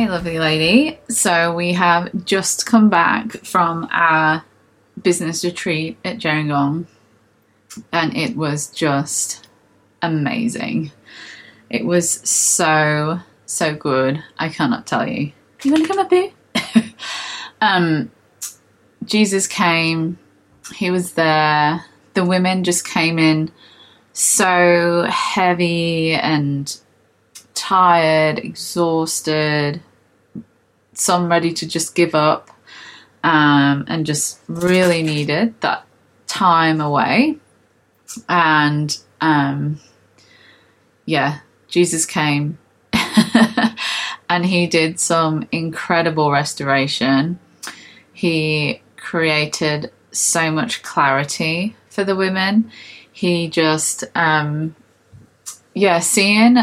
Hi, lovely lady. So, we have just come back from our business retreat at Gerringong, and it was just amazing. It was so, so good. I cannot tell you. You want to come up here? um, Jesus came, he was there. The women just came in so heavy and tired, exhausted, some ready to just give up, um, and just really needed that time away. And um, yeah, Jesus came and he did some incredible restoration. He created so much clarity for the women. He just, um, yeah, seeing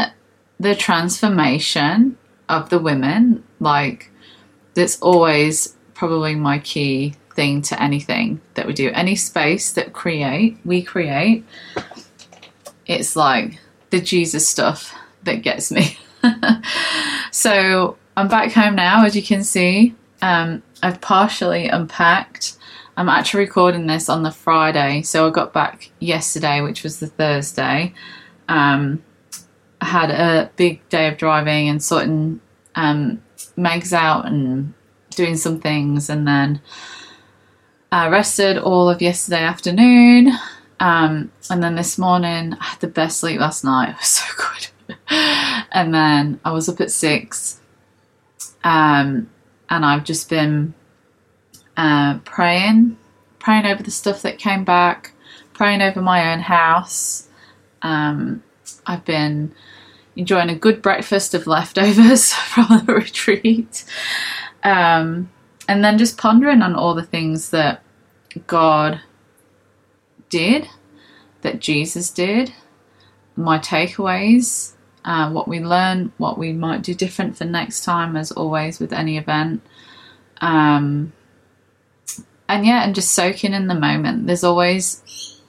the transformation of the women, like, that's always probably my key thing to anything that we do. Any space that create, we create, it's like the Jesus stuff that gets me. so I'm back home now, as you can see. Um, I've partially unpacked. I'm actually recording this on the Friday, so I got back yesterday, which was the Thursday. Um, I had a big day of driving and sorting um, Megs out and doing some things, and then I rested all of yesterday afternoon. Um, and then this morning, I had the best sleep last night. It was so good. and then I was up at six. Um, and I've just been uh, praying, praying over the stuff that came back, praying over my own house. Um, I've been enjoying a good breakfast of leftovers from the retreat. Um, and then just pondering on all the things that God did, that Jesus did, my takeaways, uh, what we learn, what we might do different for next time, as always with any event. Um, and yeah, and just soaking in the moment. There's always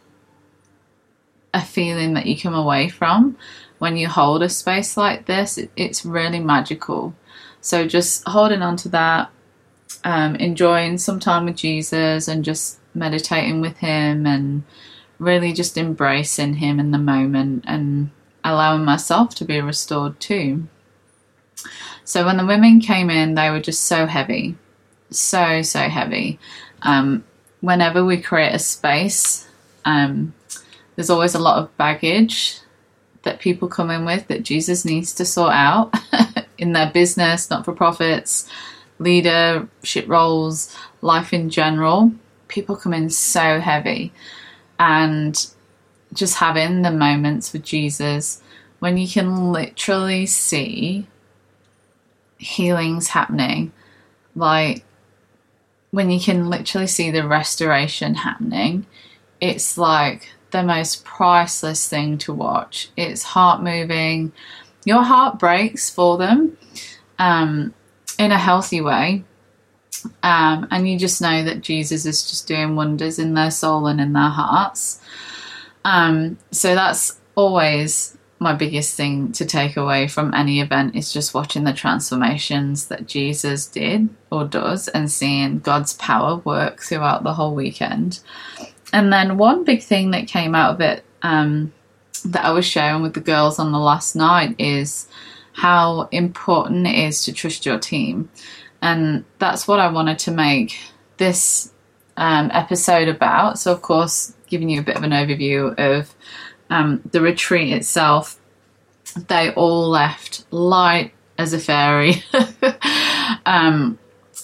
a feeling that you come away from when you hold a space like this. It, it's really magical. So just holding on to that, um, enjoying some time with Jesus, and just meditating with Him, and really just embracing Him in the moment and allowing myself to be restored too. So when the women came in, they were just so heavy, so, so heavy. Um, whenever we create a space, um, there's always a lot of baggage that people come in with that Jesus needs to sort out in their business, not for profits, leadership roles, life in general. People come in so heavy. And just having the moments with Jesus when you can literally see healings happening, like when you can literally see the restoration happening, it's like the most priceless thing to watch. It's heart moving. Your heart breaks for them um, in a healthy way. Um, and you just know that Jesus is just doing wonders in their soul and in their hearts. Um, so that's always my biggest thing to take away from any event is just watching the transformations that Jesus did or does and seeing God's power work throughout the whole weekend. And then one big thing that came out of it um, that I was sharing with the girls on the last night is how important it is to trust your team. And that's what I wanted to make this um, episode about. So, of course, giving you a bit of an overview of um, the retreat itself, they all left light as a fairy. um,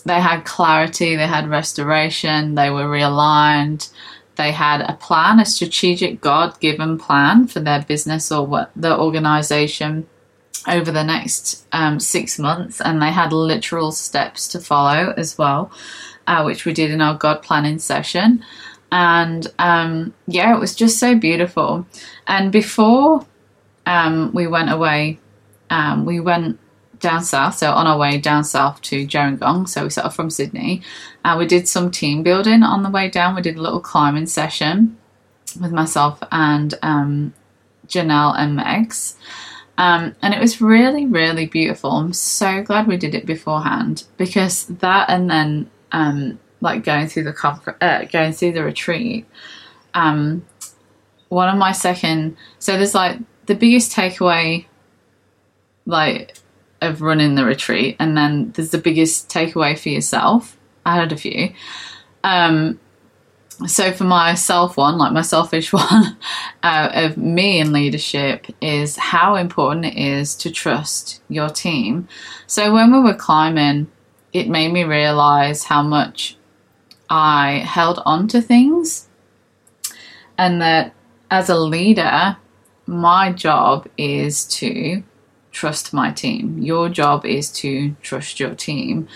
they had clarity, they had restoration, they were realigned, they had a plan, a strategic God given plan for their business or what the organization over the next um, six months, and they had literal steps to follow as well, uh, which we did in our God planning session. And um, yeah, it was just so beautiful. And before um, we went away, um, we went down south. So on our way down south to Gerringong, so we set off from Sydney. Uh, we did some team building on the way down. We did a little climbing session with myself and um, Janelle and Megs. Um, and it was really, really beautiful. I'm so glad we did it beforehand because that and then um, like going through the confer- uh, going through the retreat. Um, one of my second, so there's like the biggest takeaway, like of running the retreat, and then there's the biggest takeaway for yourself. I had a few. Um, so for myself one like my selfish one uh, of me in leadership is how important it is to trust your team so when we were climbing it made me realize how much i held on to things and that as a leader my job is to trust my team your job is to trust your team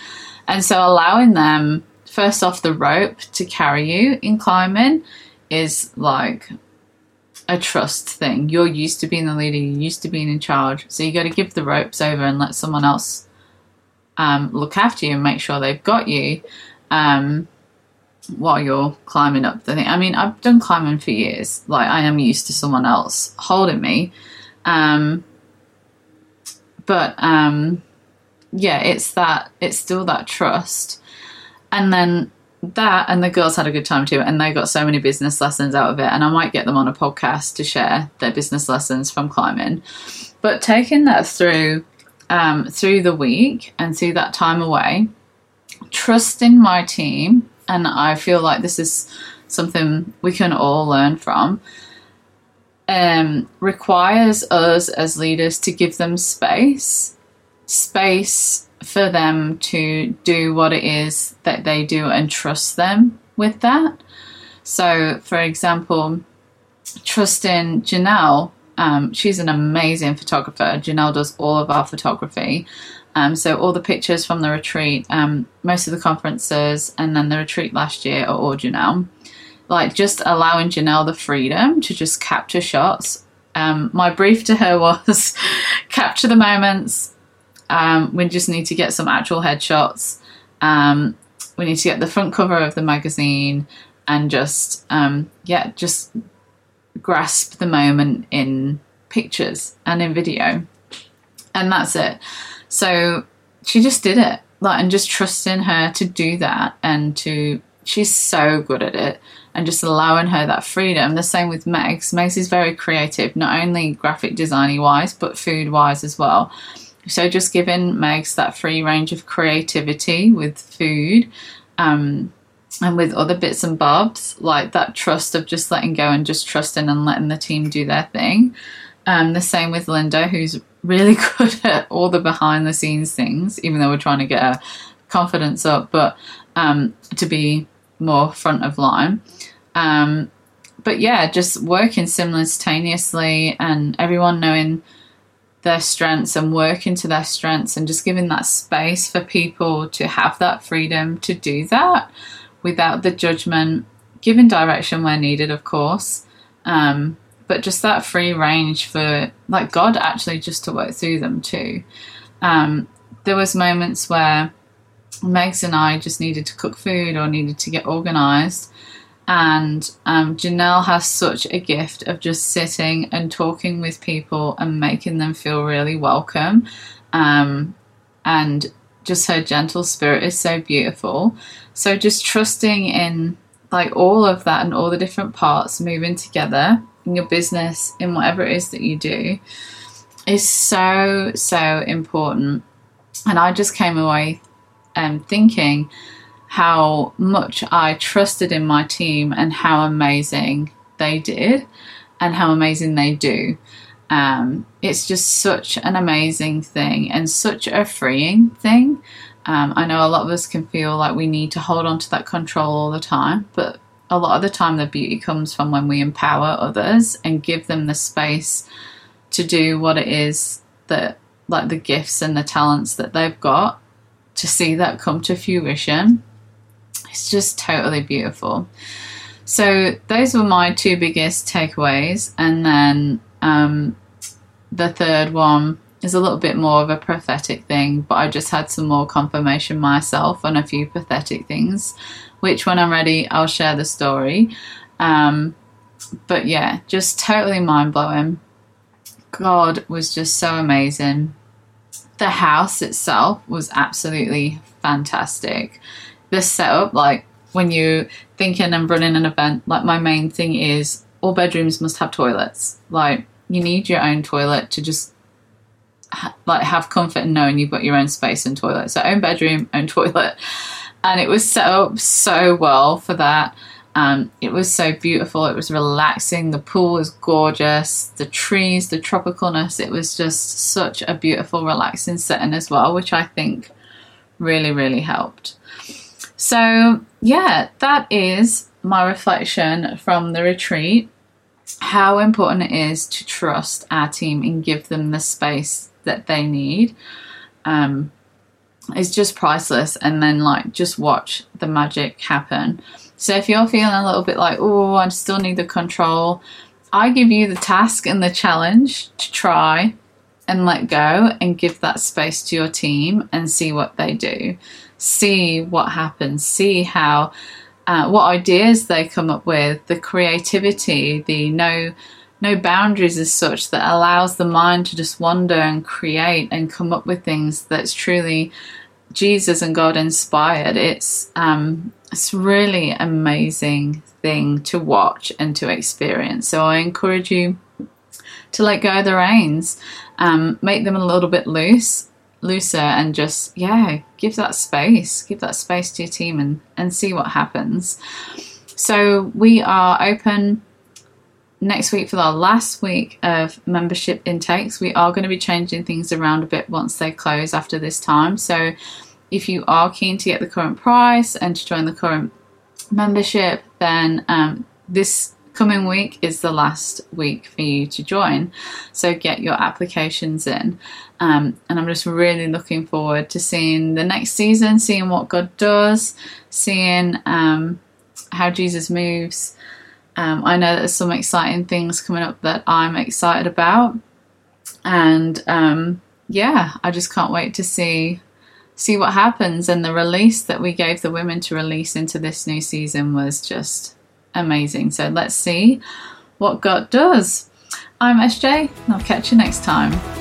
and so allowing them first off the rope to carry you in climbing is like a trust thing. You're used to being the leader, you're used to being in charge. So you got to give the ropes over and let someone else um, look after you and make sure they've got you um, while you're climbing up the thing. I mean, I've done climbing for years. Like I am used to someone else holding me. Um, but um, yeah, it's that it's still that trust. And then that and the girls had a good time too and they got so many business lessons out of it and i might get them on a podcast to share their business lessons from climbing. But taking that through um, through the week and through that time away trusting my team and i feel like this is something we can all learn from um, requires us as leaders to give them space space for them to do what it is that they do and trust them with that. So, for example, trusting Janelle, um, she's an amazing photographer. Janelle does all of our photography. Um, so, all the pictures from the retreat, um, most of the conferences, and then the retreat last year are all Janelle. Like, just allowing Janelle the freedom to just capture shots. Um, my brief to her was capture the moments, um, we just need to get some actual headshots. Um, we need to get the front cover of the magazine and just, um, yeah, just grasp the moment in pictures and in video. And that's it. So she just did it. Like, and just trusting her to do that and to, she's so good at it and just allowing her that freedom. The same with Megs. Megs is very creative, not only graphic designy wise, but food wise as well. So just giving Megs that free range of creativity with food um, and with other bits and bobs, like that trust of just letting go and just trusting and letting the team do their thing. Um, the same with Linda, who's really good at all the behind the scenes things, even though we're trying to get her confidence up, but um, to be more front of line. Um, but yeah, just working simultaneously and everyone knowing their strengths and working to their strengths and just giving that space for people to have that freedom to do that without the judgment, giving direction where needed, of course. Um, but just that free range for like God actually just to work through them too. Um, there was moments where Megs and I just needed to cook food or needed to get organized and um, Janelle has such a gift of just sitting and talking with people and making them feel really welcome. Um, and just her gentle spirit is so beautiful. So just trusting in like all of that and all the different parts moving together in your business, in whatever it is that you do, is so, so important. And I just came away um, thinking, how much I trusted in my team and how amazing they did and how amazing they do. Um, it's just such an amazing thing and such a freeing thing. Um, I know a lot of us can feel like we need to hold on to that control all the time, but a lot of the time the beauty comes from when we empower others and give them the space to do what it is that, like the gifts and the talents that they've got, to see that come to fruition it's just totally beautiful. So those were my two biggest takeaways, and then um, the third one is a little bit more of a prophetic thing, but I just had some more confirmation myself on a few pathetic things, which when I'm ready, I'll share the story. Um, but yeah, just totally mind blowing. God was just so amazing. The house itself was absolutely fantastic. The setup, like when you're thinking and running an event, like my main thing is all bedrooms must have toilets. Like you need your own toilet to just ha- like have comfort in knowing you've got your own space and toilet. So own bedroom, own toilet, and it was set up so well for that. Um, it was so beautiful. It was relaxing. The pool was gorgeous. The trees, the tropicalness. It was just such a beautiful, relaxing setting as well, which I think really, really helped. So, yeah, that is my reflection from the retreat. How important it is to trust our team and give them the space that they need. Um, is just priceless and then like just watch the magic happen so if you're feeling a little bit like oh i still need the control i give you the task and the challenge to try and let go and give that space to your team and see what they do. See what happens. See how uh, what ideas they come up with. The creativity the no no boundaries as such that allows the mind to just wander and create and come up with things that's truly Jesus and God inspired. It's um, it's really amazing thing to watch and to experience. So I encourage you to let go of the reins, um, make them a little bit loose, looser, and just yeah, give that space, give that space to your team, and and see what happens. So we are open next week for our last week of membership intakes. We are going to be changing things around a bit once they close after this time. So if you are keen to get the current price and to join the current membership, then um, this coming week is the last week for you to join. So get your applications in. Um, and I'm just really looking forward to seeing the next season, seeing what God does, seeing um, how Jesus moves um, I know there's some exciting things coming up that I'm excited about, and um, yeah, I just can't wait to see see what happens. And the release that we gave the women to release into this new season was just amazing. So let's see what God does. I'm SJ, and I'll catch you next time.